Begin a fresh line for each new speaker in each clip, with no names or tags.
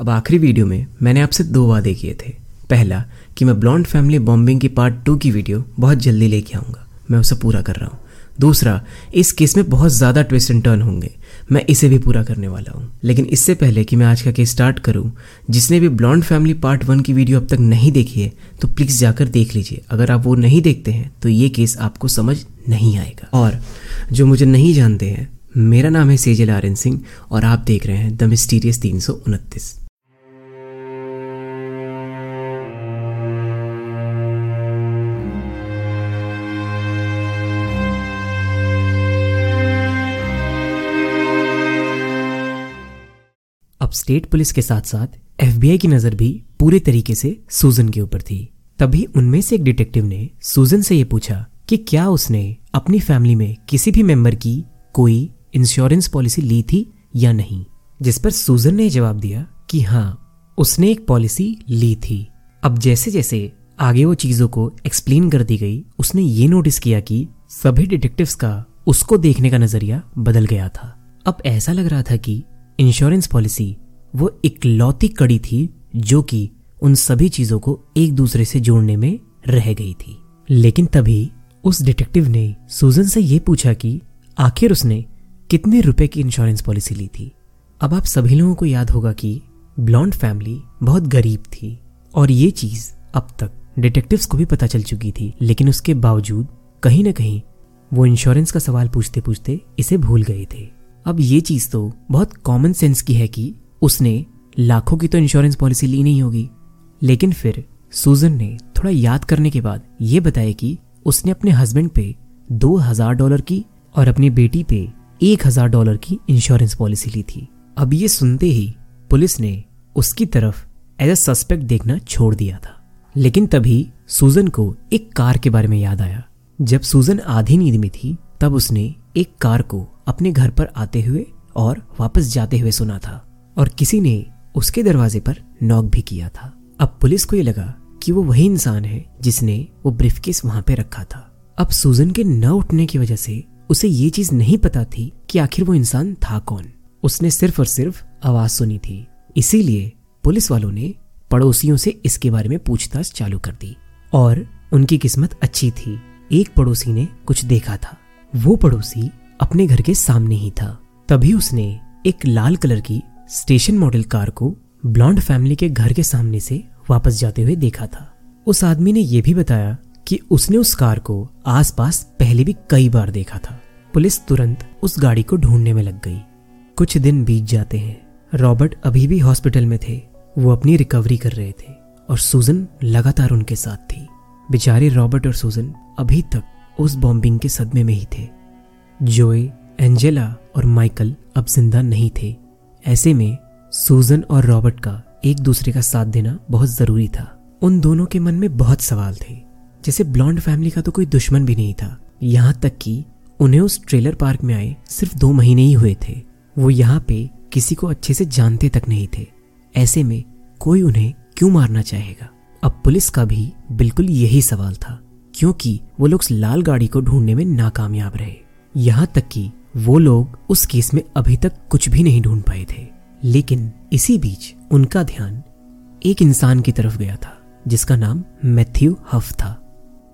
अब आखिरी वीडियो में मैंने आपसे दो वादे किए थे। पहला, कि मैं ब्लॉन्ड फैमिली बॉम्बिंग की पार्ट टू की वीडियो बहुत जल्दी लेके आऊँगा। मैं उसे पूरा कर रहा हूँ। दूसरा, इस केस में बहुत ज़्यादा ट्विस्ट एंड टर्न होंगे। मैं इसे भी पूरा करने वाला हूँ। लेकिन इससे पहले कि मैं आज का केस स्टार्ट करूँ, जिसने भी ब्लॉन्ड फैमिली पार्ट वन की वीडियो अब तक नहीं देखी है तो प्लीज़ जाकर देख लीजिए। अगर आप वो नहीं देखते हैं तो ये केस आपको समझ नहीं आएगा। और, जो मुझे नहीं जानते हैं, मेरा नाम है सेजल आर्यन सिंह और आप देख रहे हैं द मिस्टीरियस तीन सौ उनतीस अब स्टेट पुलिस के साथ साथ एफबीआई की नज़र भी पूरे तरीके से सूजन के ऊपर थी। तभी उनमें से एक डिटेक्टिव ने सूजन से यह पूछा कि क्या उसने अपनी फैमिली में किसी भी मेंबर की कोई इंश्योरेंस पॉलिसी ली थी या नहीं, जिस पर सूजन ने जवाब दिया कि हाँ उसने एक पॉलिसी ली थी। अब जैसे जैसे आगे वो चीज़ों को एक्सप्लेन कर दी गई, उसने ये नोटिस किया कि सभी डिटेक्टिव्स का उसको देखने का नज़रिया बदल गया था। अब ऐसा लग रहा था कि इंश्योरेंस पॉलिसी वो इकलौती कड़ी थी जो कि उन सभी चीज़ों को एक दूसरे से जोड़ने में रह गई थी। लेकिन तभी उस डिटेक्टिव ने सूजन से यह पूछा कि आखिर उसने कितने रुपए की इंश्योरेंस पॉलिसी ली थी? अब आप सभी लोगों को याद होगा कि ब्लॉन्ड फैमिली बहुत गरीब थी और ये चीज़ अब तक डिटेक्टिव्स को भी पता चल चुकी थी। लेकिन उसके बावजूद कहीं ना कहीं वो इंश्योरेंस का सवाल पूछते पूछते इसे भूल गए थे। अब ये चीज़ तो बहुत कॉमन सेंस की है कि उसने लाखों की तो इंश्योरेंस पॉलिसी ली नहीं होगी। लेकिन फिर सूजन ने थोड़ा याद करने के बाद ये बताया कि उसने अपने हस्बैंड पे दो हज़ार डॉलर की और अपनी बेटी पे एक हज़ार डॉलर की इंश्योरेंस पॉलिसी ली थी। अब ये सुनते ही पुलिस ने उसकी तरफ़ एज अ सस्पेक्ट देखना छोड़ दिया था। लेकिन तभी सूजन को एक कार के बारे में याद आया। जब सूजन आधी नींद में थी, तब उसने एक कार को अपने घर पर आते हुए और वापस जाते हुए सुना था और किसी ने उसके दरवाजे पर नॉक भी किया था। अब पुलिस को यह लगा कि वो वही इंसान है जिसने वो ब्रीफकेस वहाँ पे रखा था। अब सूजन के न उठने की वजह से उसे ये चीज़ नहीं पता थी कि आखिर वो इंसान था कौन। उसने सिर्फ़ और सिर्फ़ आवाज़ सुनी थी। इसीलिए पुलिस वालों ने पड़ोसियों से इसके बारे में पूछताछ चालू कर दी और उनकी किस्मत अच्छी थी। एक पड़ोसी ने कुछ देखा था। वो पड़ोसी अपने घर के सामने ही था। तभी उसने एक लाल कलर की स्टेशन मॉडल कार को ब्लॉन्ड फैमिली के घर के सामने से वापस जाते हुए देखा था। उस आदमी ने यह भी बताया कि उसने उस कार को आसपास पहले भी कई बार देखा था। पुलिस तुरंत उस गाड़ी को ढूँढने में लग गई। कुछ दिन बीत जाते हैं। रॉबर्ट अभी भी हॉस्पिटल में थे। वो अपनी रिकवरी कर रहे थे और सूजन लगातार उनके साथ थी। बेचारे रॉबर्ट और सूजन अभी तक उस बॉम्बिंग के सदमे में ही थे। जोए, एंजेला और माइकल अब ज़िंदा नहीं थे। ऐसे में सूजन और रॉबर्ट का एक दूसरे का साथ देना बहुत ज़रूरी था। उन दोनों के मन में बहुत सवाल थे। जैसे ब्लॉन्ड फैमिली का तो कोई दुश्मन भी नहीं था। यहाँ तक कि उन्हें उस ट्रेलर पार्क में आए सिर्फ़ दो महीने ही हुए थे। वो यहाँ पे किसी को अच्छे से जानते तक नहीं थे। ऐसे में कोई उन्हें क्यों मारना चाहेगा? अब पुलिस का भी बिल्कुल यही सवाल था, क्योंकि वो लोग लाल गाड़ी को ढूँढने में नाकामयाब रहे। यहाँ तक कि वो लोग उस केस में अभी तक कुछ भी नहीं ढूंढ पाए थे। लेकिन इसी बीच उनका ध्यान एक इंसान की तरफ़ गया था, जिसका नाम मैथ्यू हफ था।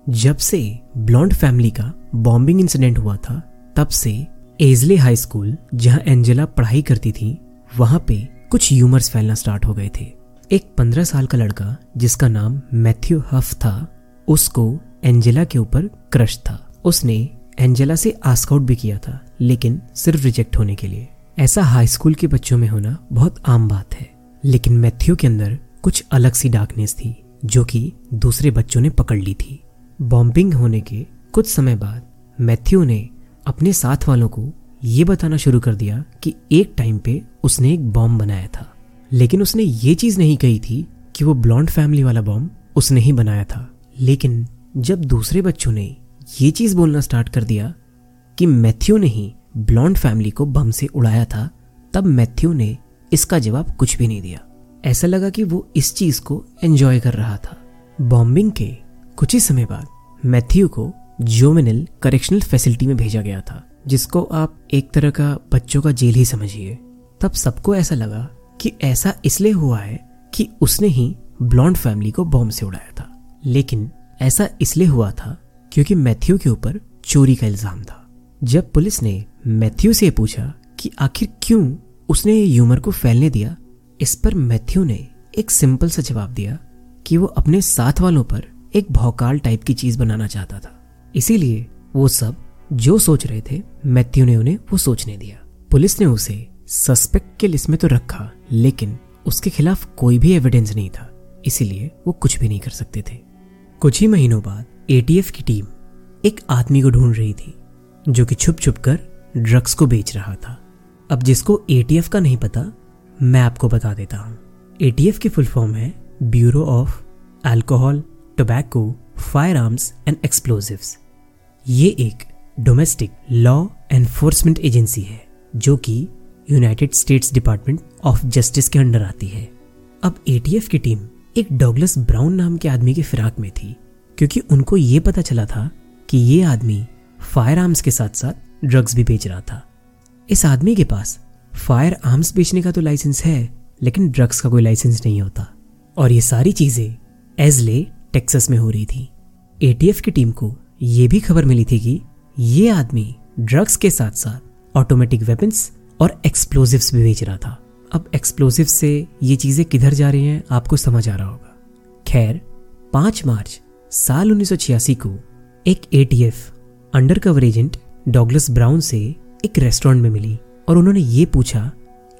जब से ब्लॉन्ड फैमिली का बॉम्बिंग इंसिडेंट हुआ था, तब से एजले हाई स्कूल, जहाँ एंजेला पढ़ाई करती थी, वहाँ पे कुछ यूमर्स फैलना स्टार्ट हो गए थे। एक पंद्रह साल का लड़का, जिसका नाम मैथ्यू हफ था, उसको एंजेला के ऊपर क्रश था। उसने एंजेला से आस्कआउट भी किया था, लेकिन सिर्फ़ रिजेक्ट होने के लिए। ऐसा हाई स्कूल के बच्चों में होना बहुत आम बात है, लेकिन मैथ्यू के अंदर कुछ अलग सी डार्कनेस थी, जो कि दूसरे बच्चों ने पकड़ ली थी। बॉम्बिंग होने के कुछ समय बाद मैथ्यू ने अपने साथ वालों को ये बताना शुरू कर दिया कि एक टाइम पे उसने एक बॉम्ब बनाया था। लेकिन उसने ये चीज़ नहीं कही थी कि वो ब्लॉन्ड फैमिली वाला बॉम्ब उसने ही बनाया था। लेकिन जब दूसरे बच्चों ने ये चीज़ बोलना स्टार्ट कर दिया कि मैथ्यू ने ही ब्लॉन्ड फैमिली को बम से उड़ाया था, तब मैथ्यू ने इसका जवाब कुछ भी नहीं दिया। ऐसा लगा कि वो इस चीज़ को एंजॉय कर रहा था। बॉम्बिंग के कुछ ही समय बाद मैथ्यू को जोमिनल करेक्शनल फैसिलिटी में भेजा गया था, जिसको आप एक तरह का बच्चों का जेल ही समझिए। तब सबको ऐसा लगा कि ऐसा इसलिए हुआ है कि उसने ही ब्लॉन्ड फैमिली को बॉम्ब से उड़ाया था। लेकिन ऐसा इसलिए हुआ था क्योंकि मैथ्यू के ऊपर चोरी का इल्ज़ाम था। जब पुलिस ने मैथ्यू से पूछा कि आखिर क्यों उसने ये ह्यूमर को फैलने दिया, इस पर मैथ्यू ने एक सिंपल सा जवाब दिया कि वो अपने साथ वालों पर एक भौकाल टाइप की चीज़ बनाना चाहता था। इसीलिए वो सब जो सोच रहे थे, मैथ्यू ने उन्हें वो सोचने दिया। पुलिस ने उसे सस्पेक्ट के लिस्ट में तो रखा, लेकिन उसके खिलाफ कोई भी एविडेंस नहीं था। इसीलिए वो कुछ भी नहीं कर सकते थे। कुछ ही महीनों बाद एटीएफ की टीम एक आदमी को ढूंढ रही थी, जो कि छुप छुप कर ड्रग्स को बेच रहा था। अब जिसको एटीएफ का नहीं पता, मैं आपको बता देता हूँ। एटीएफ की फुल फॉर्म है Bureau of Alcohol, Tobacco Firearms and Explosives. ये एक डोमेस्टिक लॉ एनफोर्समेंट एजेंसी है, जो कि United States Department of Justice के अंडर आती है। अब एटीएफ की टीम एक डॉगलस ब्राउन नाम के आदमी के फिराक में थी क्योंकि उनको ये पता चला था कि ये आदमी फायर आर्म्स के साथ साथ ड्रग्स भी बेच रहा था। इस आदमी के पास फायर आर्म्स बेचने का तो लाइसेंस है, लेकिन ड्रग्स का कोई लाइसेंस नहीं होता। और ये सारी चीज़ें एजले टेक्सास में हो रही थी। एटीएफ की टीम को यह भी खबर मिली थी कि ये आदमी ड्रग्स के साथ साथ ऑटोमेटिक वेपन्स और एक्सप्लोजिव्स भी बेच रहा था। अब एक्सप्लोजिव से ये चीज़ें किधर जा रही हैं, आपको समझ आ रहा होगा। खैर, पाँच मार्च साल 1986 को एक ATF undercover agent Douglas Brown से एक रेस्टोरेंट में मिली और उन्होंने ये पूछा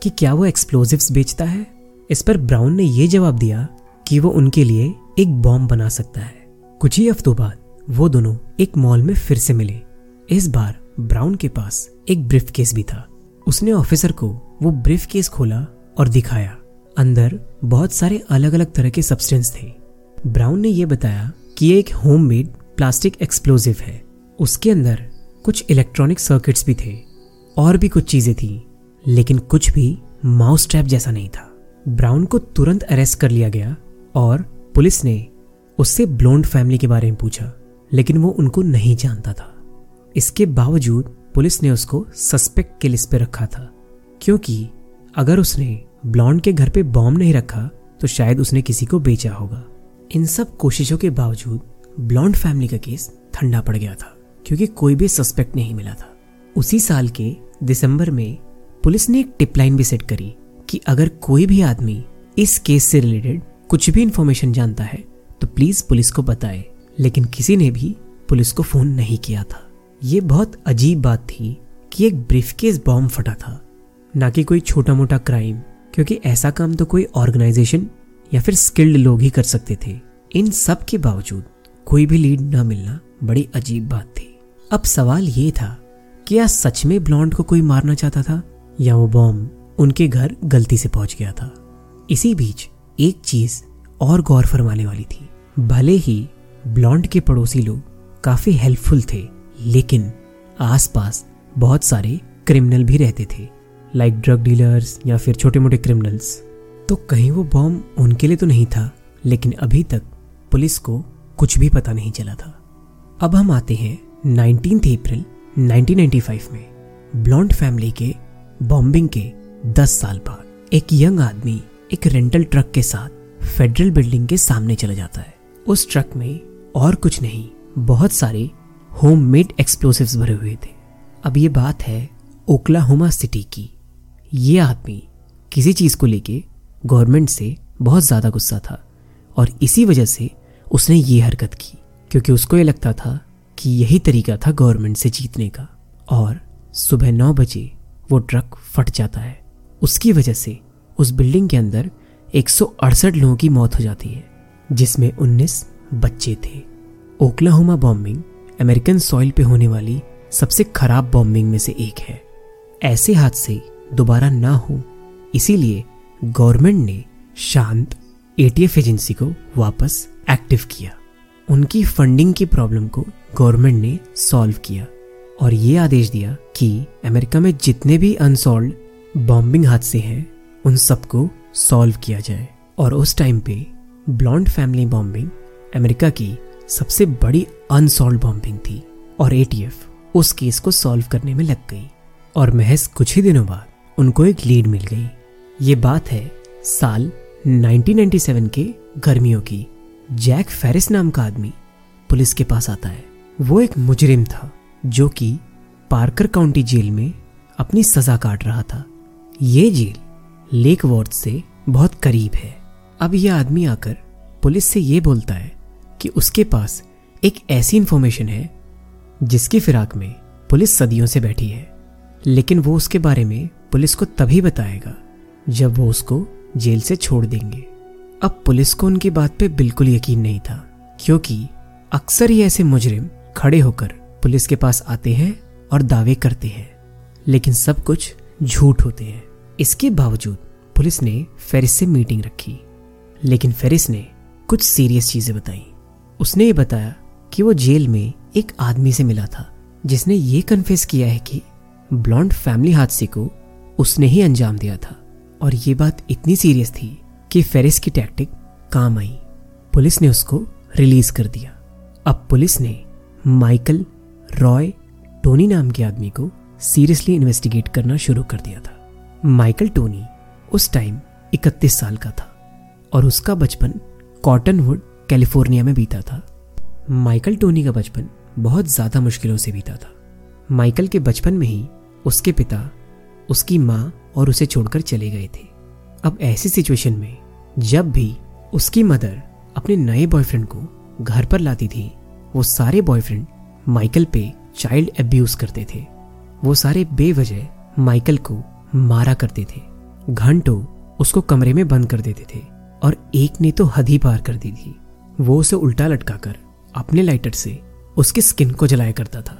कि क्या वो एक्सप्लोजिव्स बेचता है? इस पर ब्राउन ने यह जवाब दिया कि वो उनके लिए एक बॉम्ब बना सकता है। कुछ ही हफ्तों बाद वो दोनों एक मॉल में फिर से मिले। इस बार ब्राउन के पास एक ब्रीफ केस भी था। उसने ऑफिसर को वो ब्रीफ केस खोला और दिखाया। अंदर बहुत सारे अलग अलग तरह के सब्सटेंस थे। ब्राउन ने यह बताया कि ये एक होममेड प्लास्टिक एक्सप्लोजिव है। उसके अंदर कुछ इलेक्ट्रॉनिक सर्किट्स भी थे, और भी कुछ चीज़ें थी, लेकिन कुछ भी माउस ट्रैप जैसा नहीं था। ब्राउन को तुरंत अरेस्ट कर लिया गया, और पुलिस ने उससे ब्लोंड फैमिली के बारे में पूछा, लेकिन वो उनको नहीं जानता था। इसके बावजूद पुलिस ने उसको सस्पेक्ट के लिस्ट पे रखा था, क्योंकि अगर उसने ब्लॉन्ड के घर पे बॉम्ब नहीं रखा तो शायद उसने किसी को बेचा होगा। इन सब कोशिशों के बावजूद ब्लॉन्ड फैमिली का केस ठंडा पड़ गया था, क्योंकि कोई भी सस्पेक्ट नहीं मिला था। उसी साल के दिसंबर में पुलिस ने एक टिपलाइन भी सेट करी कि अगर कोई भी आदमी इस केस से रिलेटेड कुछ भी इंफॉर्मेशन जानता है तो प्लीज़ पुलिस को बताए, लेकिन किसी ने भी पुलिस को फ़ोन नहीं किया था। ये बहुत अजीब बात थी कि एक ब्रीफकेस बॉम्ब फटा था, ना कि कोई छोटा मोटा क्राइम, क्योंकि ऐसा काम तो कोई ऑर्गेनाइजेशन या फिर स्किल्ड लोग ही कर सकते थे। इन सब के बावजूद कोई भी लीड ना मिलना बड़ी अजीब बात थी। अब सवाल ये था, क्या सच में ब्लॉन्ड को कोई मारना चाहता था? या वो बॉम्ब उनके घर गलती से पहुँच गया था? इसी बीच एक चीज़ और गौर फरमाने वाली थी। भले ही ब्लॉन्ड के पड़ोसी लोग काफ़ी हेल्पफुल थे, लेकिन आसपास बहुत सारे क्रिमिनल भी रहते थे। लाइक ड्रग डीलर्स या फिर छोटे मोटे क्रिमिनल्स तो कहीं वो बॉम्ब उनके लिए तो नहीं था, लेकिन अभी तक पुलिस को कुछ भी पता नहीं चला था। अब हम आते हैं नाइनटीन अप्रैल 1995 में ब्लॉन्ड फैमिली के बॉम्बिंग के 10 साल बाद एक यंग आदमी एक रेंटल ट्रक के साथ फेडरल बिल्डिंग के सामने चला जाता है। उस ट्रक में और कुछ नहीं, बहुत सारे होम मेड एक्सप्लोसिव्स भरे हुए थे। अब ये बात है ओक्लाहोमा सिटी की। ये आदमी किसी चीज़ को लेके गवर्नमेंट से बहुत ज़्यादा गुस्सा था और इसी वजह से उसने ये हरकत की, क्योंकि उसको ये लगता था कि यही तरीका था गवर्नमेंट से जीतने का। और सुबह नौ बजे वो ट्रक फट जाता है। उसकी वजह से उस बिल्डिंग के अंदर एक सौ अड़सठ लोगों की मौत हो जाती है, जिसमें 19 बच्चे थे। ओक्लाहोमा बॉम्बिंग अमेरिकन सॉइल पे होने वाली सबसे खराब बॉम्बिंग में से एक है। ऐसे हादसे दोबारा ना हो, इसीलिए गवर्नमेंट ने शांत एटीएफ एजेंसी को वापस एक्टिव किया। उनकी फंडिंग की प्रॉब्लम को गवर्नमेंट ने सॉल्व किया और ये आदेश दिया कि अमेरिका में जितने भी अनसॉल्व बॉम्बिंग हादसे हैं, उन सबको सॉल्व किया जाए। और उस टाइम पे ब्लॉन्ड फैमिली बॉम्बिंग अमेरिका की सबसे बड़ी अनसॉल्व बॉम्बिंग थी और एटीएफ उस केस को सॉल्व करने में लग गई। और महज कुछ ही दिनों बाद उनको एक लीड मिल गई। ये बात है साल 1997 के गर्मियों की। जैक फेरिस नाम का आदमी पुलिस के पास आता है। वो एक मुजरिम था, जो कि पार्कर काउंटी जेल में अपनी सजा काट रहा था। ये जेल लेक वार्ड से बहुत करीब है। अब यह आदमी आकर पुलिस से ये बोलता है कि उसके पास एक ऐसी इंफॉर्मेशन है, जिसकी फिराक में पुलिस सदियों से बैठी है। लेकिन वो उसके बारे में पुलिस को तभी बताएगा जब वो उसको जेल से छोड़ देंगे। अब पुलिस को उनकी बात पे बिल्कुल यकीन नहीं था, क्योंकि अक्सर ही ऐसे मुजरिम खड़े होकर पुलिस के पास आते हैं और दावे करते हैं, लेकिन सब कुछ झूठ होते हैं। इसके बावजूद पुलिस ने फेरिस से मीटिंग रखी, लेकिन फेरिस ने कुछ सीरियस चीज़ें बताई। उसने ये बताया कि वो जेल में एक आदमी से मिला था, जिसने ये कन्फेस किया है कि ब्लॉन्ड फैमिली हादसे को उसने ही अंजाम दिया था। और ये बात इतनी सीरियस थी कि फेरिस की टैक्टिक काम आई। पुलिस ने उसको रिलीज़ कर दिया। अब पुलिस ने माइकल रॉय टोनी नाम के आदमी को सीरियसली इन्वेस्टिगेट करना शुरू कर दिया था। माइकल टोनी उस टाइम 31 साल का था और उसका बचपन कॉटनवुड कैलिफ़ोर्निया में बीता था। माइकल टोनी का बचपन बहुत ज़्यादा मुश्किलों से बीता था। माइकल के बचपन में ही उसके पिता उसकी माँ और उसे छोड़कर चले गए थे। अब ऐसी सिचुएशन में जब भी उसकी मदर अपने नए बॉयफ्रेंड को घर पर लाती थी, वो सारे बॉयफ्रेंड माइकल पे चाइल्ड अब्यूज करते थे। वो सारे बेवजह माइकल को मारा करते थे। घंटों उसको कमरे में बंद कर देते थे और एक ने तो हद ही पार कर दी थी। वो उसे उल्टा लटकाकर अपने लाइटर से उसकी स्किन को जलाया करता था।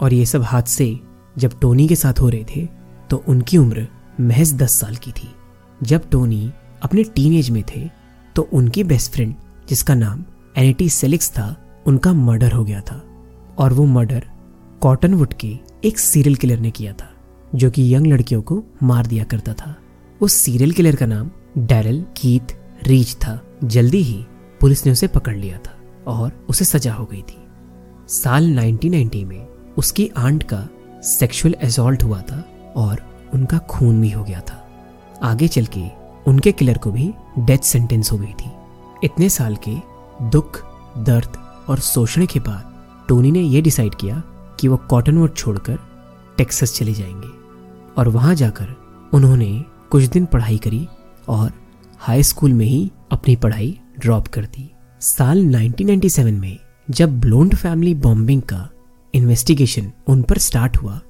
और ये सब हादसे जब टोनी के साथ हो रहे थे तो उनकी उम्र महज दस साल की थी। जब टोनी अपने टीन में थे तो उनकी बेस्ट फ्रेंड, जिसका नाम एनिटी सेलिक्स था, उनका मर्डर हो गया था। और वो मर्डर कॉटनवुड के एक सीरियल किलर ने किया था, जो कि यंग लड़कियों को मार दिया करता था। उस सीरियल किलर का नाम डैरल कीथ रीच था। जल्दी ही पुलिस ने उसे पकड़ लिया था और उसे सजा हो गई थी। साल 1990 में उसकी आंट का सेक्सुअल असॉल्ट हुआ था और उनका खून भी हो गया था। आगे चल के उनके किलर को भी डेथ सेंटेंस हो गई थी। इतने साल के दुख, दर्द और शोषण के बाद टोनी ने यह डिसाइड किया कि वो कॉटनवुड छोड़कर टेक्सस चले जाएँगे और वहाँ जाकर उन्होंने कुछ दिन पढ़ाई करी और हाई स्कूल में ही अपनी पढ़ाई ड्रॉप कर दी। साल 1997 में जब ब्लोंड फैमिली बॉम्बिंग का इन्वेस्टिगेशन उन पर स्टार्ट हुआ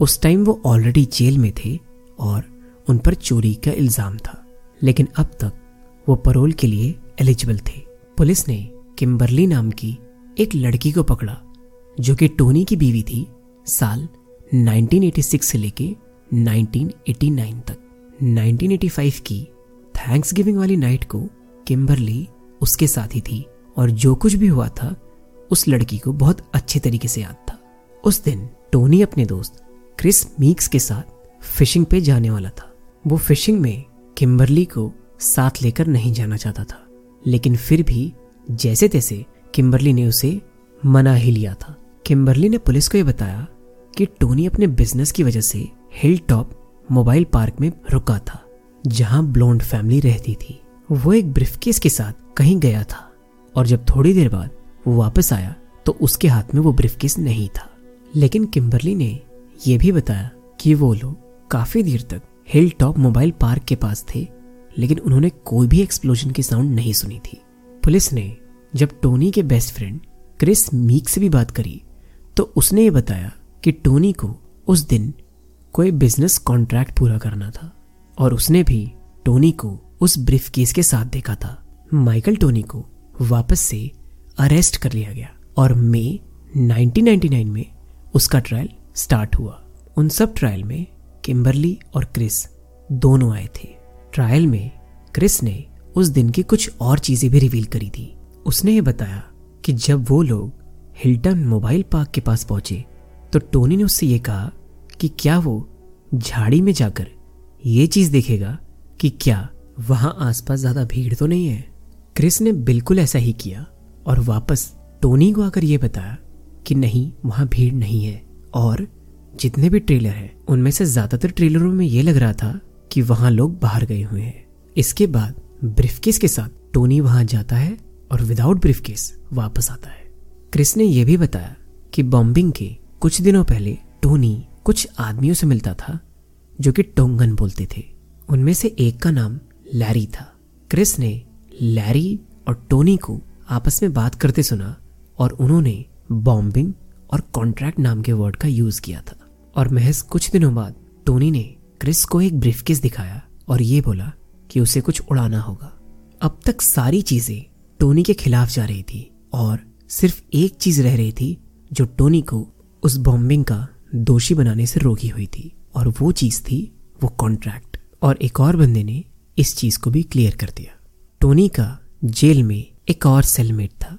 उस टाइम वो ऑलरेडी जेल में थे और उन पर चोरी का इल्ज़ाम था। लेकिन अब तक वो परोल के लिए एलिजिबल थे। पुलिस ने किम्बरली नाम की एक लड़की को पकड़ा, जो कि टोनी की बीवी थी, साल 1986 से लेके 1989 तक। 1985 की थैंक्स गिविंग वाली नाइट को किम्बरली उसके साथ ही थी और जो कुछ भी हुआ था, उस लड़की को बहुत अच्छे तरीके से याद था। उस दिन टोनी अपने दोस्त क्रिस मीक्स के साथ फिशिंग पे जाने वाला था। वो फिशिंग में किम्बरली को साथ लेकर नहीं जाना चाहता था, लेकिन फिर भी जैसे तैसे किम्बरली ने उसे मना ही लिया था। किम्बरली ने पुलिस को यह बताया कि टोनी अपने बिज़नेस की वजह से हिल टॉप मोबाइल पार्क में रुका था, जहाँ ब्लोंड फैमिली रहती थी। वो एक ब्रिफकेस के साथ कहीं गया था और जब थोड़ी देर बाद वो वापस आया तो उसके हाथ में वो ब्रिफकेस नहीं था। लेकिन किम्बरली ने यह भी बताया कि वो लोग काफ़ी देर तक हिल टॉप मोबाइल पार्क के पास थे, लेकिन उन्होंने कोई भी एक्सप्लोजन की साउंड नहीं सुनी थी। पुलिस ने जब टोनी के बेस्ट फ्रेंड क्रिस मीक से भी बात करी तो उसने ये बताया कि टोनी को उस दिन कोई बिज़नेस कॉन्ट्रैक्ट पूरा करना था, और उसने भी टोनी को उस ब्रीफ केस के साथ देखा था। माइकल टोनी को वापस से अरेस्ट कर लिया गया, और मई 1999 में उसका ट्रायल स्टार्ट हुआ। उन सब ट्रायल में किम्बरली और क्रिस दोनों आए थे। ट्रायल में क्रिस ने उस दिन की कुछ और चीज़ें भी रिवील करी थी। उसने ये बताया कि जब वो लोग हिल्टन मोबाइल पार्क के पास पहुँचे तो टोनी ने उससे ये कहा कि क्या वो झाड़ी में जाकर ये चीज़ देखेगा कि क्या वहाँ आसपास ज़्यादा भीड़ तो नहीं है? क्रिस ने बिल्कुल ऐसा ही किया और वापस टोनी को आकर यह बताया कि नहीं, वहाँ भीड़ नहीं है। और जितने भी ट्रेलर हैं, उनमें से ज़्यादातर ट्रेलरों में यह लग रहा था कि वहाँ लोग बाहर गए हुए हैं। इसके बाद ब्रिफकेस के साथ टोनी वहाँ जाता है और विदाउट ब्रिफकेस वापस आता है। क्रिस ने यह भी बताया कि बॉम्बिंग के कुछ दिनों पहले टोनी कुछ आदमियों से मिलता था, जो कि टोंगन बोलते थे। उनमें से एक का नाम लैरी था। क्रिस ने लैरी और टोनी को आपस में बात करते सुना और उन्होंने बॉम्बिंग और कॉन्ट्रैक्ट नाम के वर्ड का यूज़ किया था। और महज कुछ दिनों बाद टोनी ने क्रिस को एक ब्रीफकेस दिखाया और ये बोला कि उसे कुछ उड़ाना होगा। अब तक सारी चीज़ें टोनी के खिलाफ जा रही थी और सिर्फ़ एक चीज़ रह रही थी जो टोनी को उस बॉम्बिंग का दोषी बनाने से रोकी हुई थी और वो चीज़ थी वो कॉन्ट्रैक्ट और एक और बंदे ने इस चीज़ को भी क्लियर कर दिया। टोनी का जेल में एक और सेलमेट था,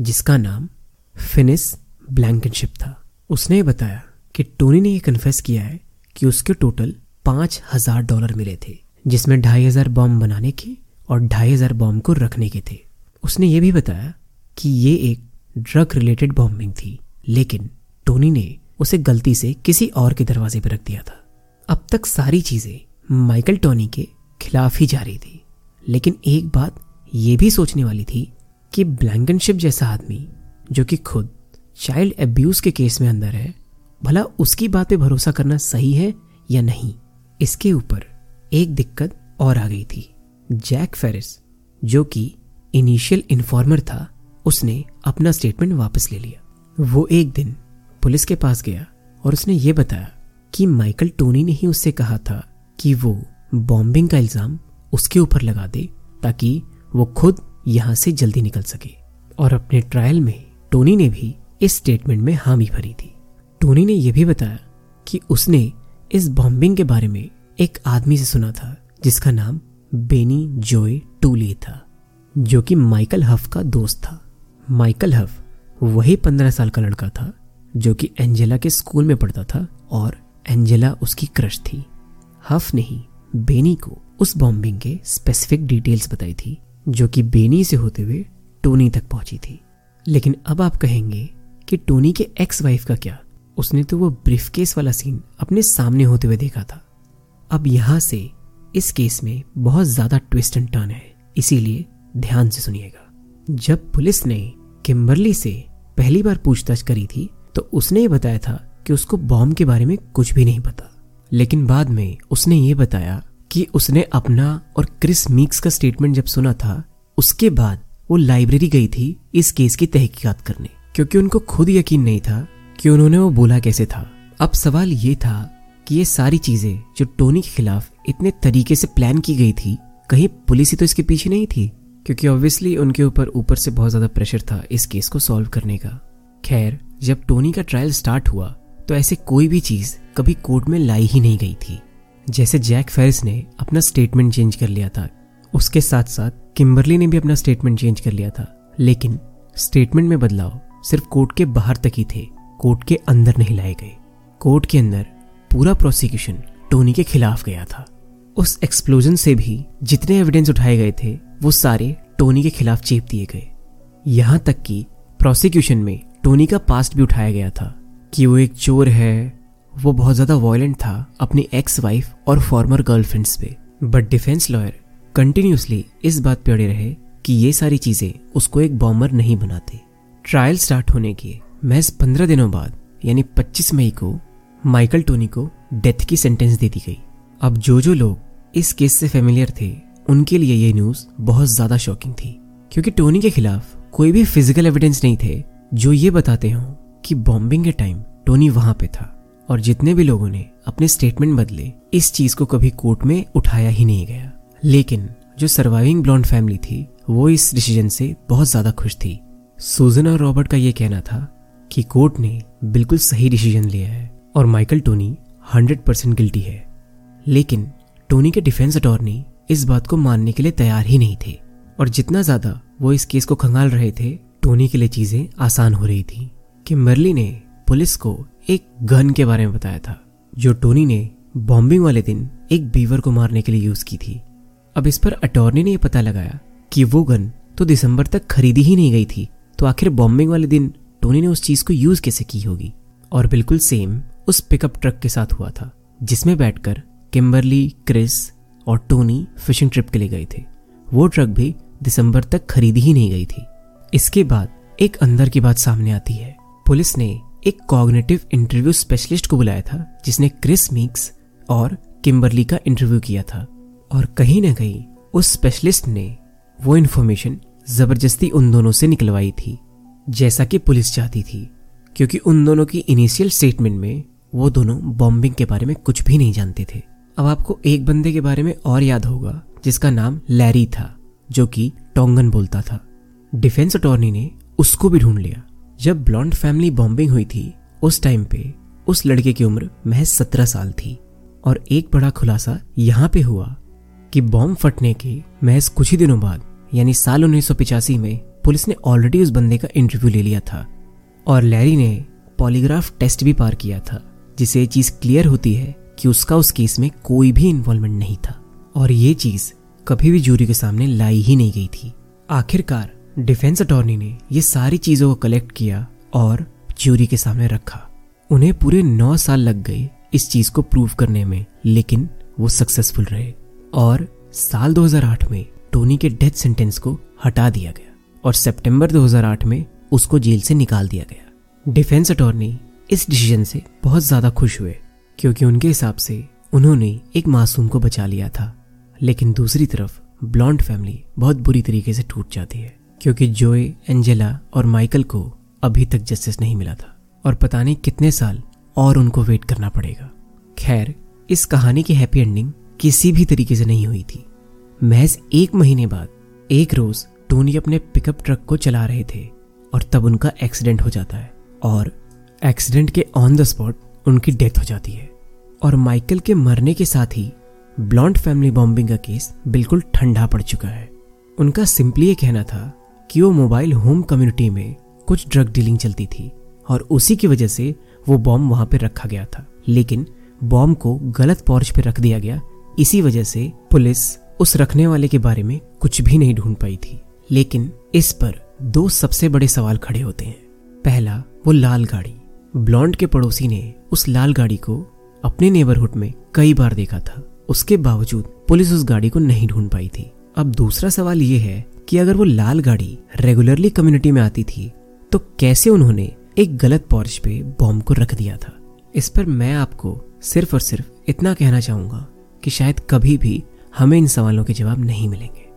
जिसका नाम फिनिस ब्लैंकनशिप था उसने बताया कि टोनी ने यह कन्फेस किया है कि उसके टोटल पाँच हज़ार डॉलर मिले थे, जिसमें ढाई हज़ार बॉम्ब बनाने के और ढाई हज़ार बॉम्ब को रखने के थे। उसने ये भी बताया कि ये एक ड्रग रिलेटेड बॉम्बिंग थी, लेकिन टोनी ने उसे गलती से किसी और के दरवाजे पर रख दिया था। अब तक सारी चीज़ें माइकल टोनी के खिलाफ ही जा रही थी, लेकिन एक बात यह भी सोचने वाली थी कि ब्लैंकनशिप जैसा आदमी, जो कि खुद चाइल्ड एब्यूज के केस में अंदर है, भला उसकी बात पे भरोसा करना सही है या नहीं? इसके ऊपर एक दिक्कत और आ गई थी। जैक फेरिस जो कि इनिशियल इन्फॉर्मर था, उसने अपना स्टेटमेंट वापस ले लिया। वो एक दिन पुलिस के पास गया और उसने ये बताया कि माइकल टोनी ने ही उससे कहा था कि वो बॉम्बिंग का इल्ज़ाम उसके ऊपर लगा दे ताकि वो खुद यहाँ से जल्दी निकल सके। और अपने ट्रायल में टोनी ने भी इस स्टेटमेंट में हामी भरी थी। टोनी ने यह भी बताया कि उसने इस बॉम्बिंग के बारे में एक आदमी से सुना था, जिसका नाम बेनी जोए टूली था, जो कि माइकल हफ का दोस्त था। माइकल हफ वही पंद्रह साल का लड़का था, जो कि एंजेला के स्कूल में पढ़ता था और एंजेला उसकी क्रश थी। हफ ने ही बेनी को उस बॉम्बिंग के स्पेसिफिक डिटेल्स बताई थी, जो कि बेनी से होते हुए टोनी तक पहुँची थी। लेकिन अब आप कहेंगे कि टोनी के एक्स वाइफ का क्या? उसने तो वो ब्रीफकेस वाला सीन अपने सामने होते हुए देखा था। अब यहाँ से इस केस में बहुत ज़्यादा ट्विस्ट एंड टर्न है। इसीलिए ध्यान से सुनिएगा। जब पुलिस ने किम्बरली से पहली बार पूछताछ करी थी तो उसने ये बताया था कि उसको बॉम्ब के बारे में कुछ भी नहीं पता। लेकिन बाद में उसने ये बताया कि उसने अपना और क्रिस मीक्स का स्टेटमेंट जब सुना था, उसके बाद वो लाइब्रेरी गई थी इस केस की तहकीकात करने। क्योंकि उनको खुद यकीन नहीं था कि उन्होंने वो बोला कैसे था। अब सवाल ये था कि ये सारी चीज़ें जो टोनी के खिलाफ इतने तरीके से प्लान की गई थी, कहीं पुलिस ही तो इसके पीछे नहीं थी? क्योंकि ऑब्वियसली उनके ऊपर ऊपर से बहुत ज़्यादा प्रेशर था इस केस को सॉल्व करने का। खैर, जब टोनी का ट्रायल स्टार्ट हुआ तो ऐसे कोई भी चीज़ कभी कोर्ट में लाई ही नहीं गई थी। जैसे जैक फेरिस ने अपना स्टेटमेंट चेंज कर लिया था, उसके साथ साथ किम्बरली ने भी अपना स्टेटमेंट चेंज कर लिया था। लेकिन स्टेटमेंट में बदलाव सिर्फ़ कोर्ट के बाहर तक ही थे, कोर्ट के अंदर नहीं लाए गए। कोर्ट के अंदर पूरा प्रोसिक्यूशन टोनी के खिलाफ गया था। उस एक्सप्लोजन से भी जितने एविडेंस उठाए गए थे, वो सारे टोनी के खिलाफ चेप दिए गए। यहाँ तक कि प्रोसिक्यूशन में टोनी का पास्ट भी उठाया गया था कि वो एक चोर है, वो बहुत ज़्यादा वॉयलेंट था अपनी एक्स वाइफ और फॉर्मर गर्लफ्रेंड्स पे। बट डिफेंस लॉयर कंटिन्यूसली इस बात पे अड़े रहे कि ये सारी चीज़ें उसको एक बॉम्बर नहीं बनाते। ट्रायल स्टार्ट होने के महज पंद्रह दिनों बाद, यानी 25 मई को, माइकल टोनी को डेथ की सेंटेंस दे दी गई। अब जो जो लोग इस केस से फेमिलियर थे, उनके लिए ये न्यूज़ बहुत ज़्यादा शॉकिंग थी। क्योंकि टोनी के खिलाफ कोई भी फ़िज़िकल एविडेंस नहीं थे, जो ये बताते हो कि बॉम्बिंग के टाइम टोनी वहाँ पे था। और जितने भी लोगों ने अपने स्टेटमेंट बदले, इस चीज़ को कभी कोर्ट में उठाया ही नहीं गया। लेकिन जो सर्वाइविंग ब्लॉन्ड फैमिली थी, वो इस डिसीज़न से बहुत ज़्यादा खुश थी। सुजन और रॉबर्ट का यह कहना था कि कोर्ट ने बिल्कुल सही डिसीज़न लिया है और Michael Tony hundred percent guilty है। लेकिन टोनी के डिफेंस अटॉर्नी इस बात को मानने के लिए तैयार ही नहीं थे और जितना ज़्यादा वो इस केस को खंगाल रहे थे, टोनी के लिए चीज़ें आसान हो रही थी कि मरली ने पुलिस को एक गन के बारे में बताया था, जो टोनी ने बॉम्बिंग वाले दिन एक बीवर को मारने के लिए यूज़ की थी। अब इस पर अटॉर्नी ने यह पता लगाया कि वो गन तो दिसंबर तक खरीदी ही नहीं गई थी तो आखिर बॉम्बिंग वाले दिन टोनी ने उस चीज़ को यूज़ कैसे की होगी? और बिल्कुल सेम उस पिकअप ट्रक के साथ हुआ था, जिसमें बैठकर किम्बरली क्रिस और टोनी फिशिंग ट्रिप के लिए गए थे। वो ट्रक भी दिसंबर तक खरीदी ही नहीं गई थी। इसके बाद एक अंदर की बात सामने आती है। पुलिस ने एक कॉग्निटिव इंटरव्यू स्पेशलिस्ट को बुलाया था, जिसने क्रिस मीक्स और किम्बरली का इंटरव्यू किया था। और कहीं ना कहीं उस स्पेशलिस्ट ने वो इन्फॉर्मेशन ज़बरदस्ती उन दोनों से निकलवाई थी, जैसा कि पुलिस चाहती थी, क्योंकि उन दोनों की इनिशियल स्टेटमेंट में वो दोनों बॉम्बिंग के बारे में कुछ भी नहीं जानते थे। अब आपको एक बंदे के बारे में और याद होगा, जिसका नाम लैरी था, जो कि टोंगन बोलता था। डिफेंस अटॉर्नी ने उसको भी ढूंढ लिया। जब ब्लॉन्ड फैमिली बॉम्बिंग हुई थी, उस टाइम पे उस लड़के की उम्र महज सत्रह साल थी, और एक बड़ा खुलासा यहाँ पे हुआ कि बॉम्ब फटने के महज कुछ ही दिनों बाद यानी साल उन्नीस में पुलिस ने ऑलरेडी उस बंदे का इंटरव्यू ले लिया था। और लैरी ने पॉलीग्राफ टेस्ट भी पार किया था जिसे चीज़ क्लियर होती है कि उसका उस केस में कोई भी इन्वॉल्वमेंट नहीं था। और ये चीज़ कभी भी जूरी के सामने लाई ही नहीं गई थी। आखिरकार डिफेंस अटॉर्नी ने ये सारी चीज़ों को कलेक्ट किया और ज्यूरी के सामने रखा। उन्हें पूरे नौ साल लग गए इस चीज़ को प्रूव करने में, लेकिन वो सक्सेसफुल रहे। और साल 2008 में टोनी के डेथ सेंटेंस को हटा दिया गया और सितंबर 2008 में उसको जेल से निकाल दिया गया। डिफेंस अटॉर्नी इस डिसीज़न से बहुत ज़्यादा खुश हुए, क्योंकि उनके हिसाब से उन्होंने एक मासूम को बचा लिया था। लेकिन दूसरी तरफ़, ब्लॉन्ड फैमिली बहुत बुरी तरीके से टूट जाती है, क्योंकि जोए, एंजेला और माइकल को अभी तक जस्टिस नहीं मिला था और पता नहीं कितने साल और उनको वेट करना पड़ेगा। खैर, इस कहानी की हैप्पी एंडिंग किसी भी तरीके से नहीं हुई थी। महज एक महीने बाद एक रोज टोनी अपने पिकअप ट्रक को चला रहे थे और तब उनका एक्सीडेंट हो जाता है और एक्सीडेंट के ऑन द स्पॉट उनकी डेथ हो जाती है। और माइकल के मरने के साथ ही ब्लॉन्ड फैमिली बॉम्बिंग का केस बिल्कुल ठंडा पड़ चुका है। उनका सिंपली ये कहना था कि वो मोबाइल होम कम्युनिटी में कुछ ड्रग डीलिंग चलती थी और उसी की वजह से वो बॉम्ब वहाँ पर रखा गया था। लेकिन बॉम्ब को गलत पॉर्च पर रख दिया गया। इसी वजह से पुलिस उस रखने वाले के बारे में कुछ भी नहीं ढूंढ पाई थी। लेकिन इस पर दो सबसे बड़े सवाल खड़े होते हैं। पहला, वो लाल गाड़ी। ब्लॉन्ड के पड़ोसी ने उस लाल गाड़ी को अपने नेबरहुड में कई बार देखा था। उसके बावजूद पुलिस उस गाड़ी को नहीं ढूंढ पाई थी। अब दूसरा सवाल ये है कि अगर वो लाल गाड़ी रेगुलरली कम्युनिटी में आती थी तो कैसे उन्होंने एक गलत पॉर्च पे बॉम्ब को रख दिया था? इस पर मैं आपको सिर्फ़ और सिर्फ़ इतना कहना चाहूँगा कि शायद कभी भी हमें इन सवालों के जवाब नहीं मिलेंगे।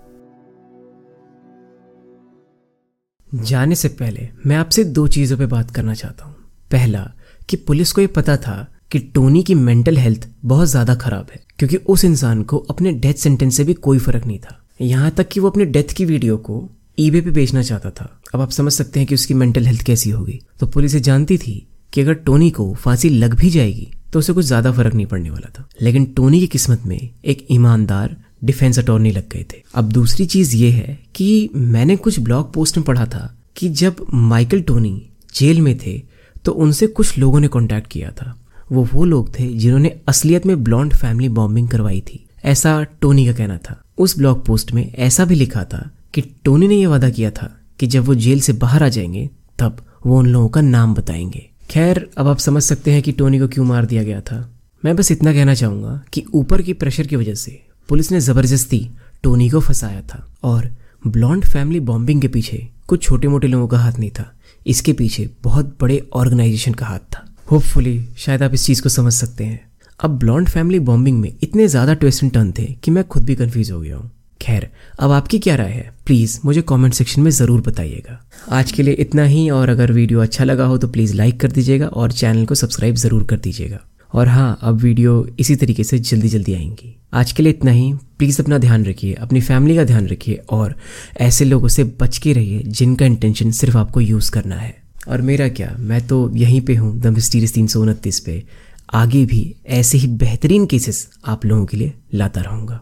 जाने से पहले मैं आपसे दो चीज़ों पर बात करना चाहता हूँ। पहला, कि पुलिस को यह पता था कि टोनी की मेंटल हेल्थ बहुत ज़्यादा खराब है, क्योंकि उस इंसान को अपने डेथ सेंटेंस से भी कोई फ़र्क नहीं था। यहाँ तक कि वो अपने डेथ की वीडियो को ईबे पे बेचना चाहता था। अब आप समझ सकते हैं कि उसकी मेंटल हेल्थ कैसी होगी। तो पुलिस ये जानती थी कि अगर टोनी को फांसी लग भी जाएगी तो उसे कुछ ज़्यादा फ़र्क नहीं पड़ने वाला था। लेकिन टोनी की किस्मत में एक ईमानदार डिफेंस अटॉर्नी लग गए थे। अब दूसरी चीज़ ये है कि मैंने कुछ ब्लॉग पोस्ट में पढ़ा था कि जब माइकल टोनी जेल में थे तो उनसे कुछ लोगों ने कॉन्टैक्ट किया था। वो वो लोग थे जिन्होंने असलियत में ब्लॉन्ड फैमिली बॉम्बिंग करवाई थी। ऐसा टोनी का कहना था। उस ब्लॉग पोस्ट में ऐसा भी लिखा था कि टोनी ने यह वादा किया था कि जब वो जेल से बाहर आ जाएँगे, तब वो उन लोगों का नाम बताएँगे। खैर, अब आप समझ सकते हैं कि टोनी को क्यों मार दिया गया था। मैं बस इतना कहना चाहूँगा कि ऊपर की प्रेशर की वजह से पुलिस ने ज़बरदस्ती टोनी को फंसाया था और ब्लॉन्ड फैमिली बॉम्बिंग के पीछे कुछ छोटे मोटे लोगों का हाथ नहीं था। इसके पीछे बहुत बड़े ऑर्गेनाइजेशन का हाथ था। होपफुली शायद आप इस चीज़ को समझ सकते हैं। अब ब्लॉन्ड फैमिली बॉम्बिंग में इतने ज़्यादा ट्विस्ट एंड टर्न थे कि मैं खुद भी कंफ्यूज हो गया हूँ। खैर, अब आपकी क्या राय है? प्लीज़ मुझे कमेंट सेक्शन में ज़रूर बताइएगा। आज के लिए इतना ही, और अगर वीडियो अच्छा लगा हो तो प्लीज़ लाइक कर दीजिएगा और चैनल को सब्सक्राइब ज़रूर कर दीजिएगा। और हाँ अब वीडियो इसी तरीके से जल्दी जल्दी आएँगी। आज के लिए इतना ही। प्लीज़ अपना ध्यान रखिए, अपनी फैमिली का ध्यान रखिए, और ऐसे लोगों से बच के रहिए जिनका इंटेंशन सिर्फ़ आपको यूज़ करना है। और मेरा क्या, मैं तो यहीं पे हूँ द मिस्टीरियस तीन सौ उनतीस पे। आगे भी ऐसे ही बेहतरीन केसेस आप लोगों के लिए लाता रहूँगा।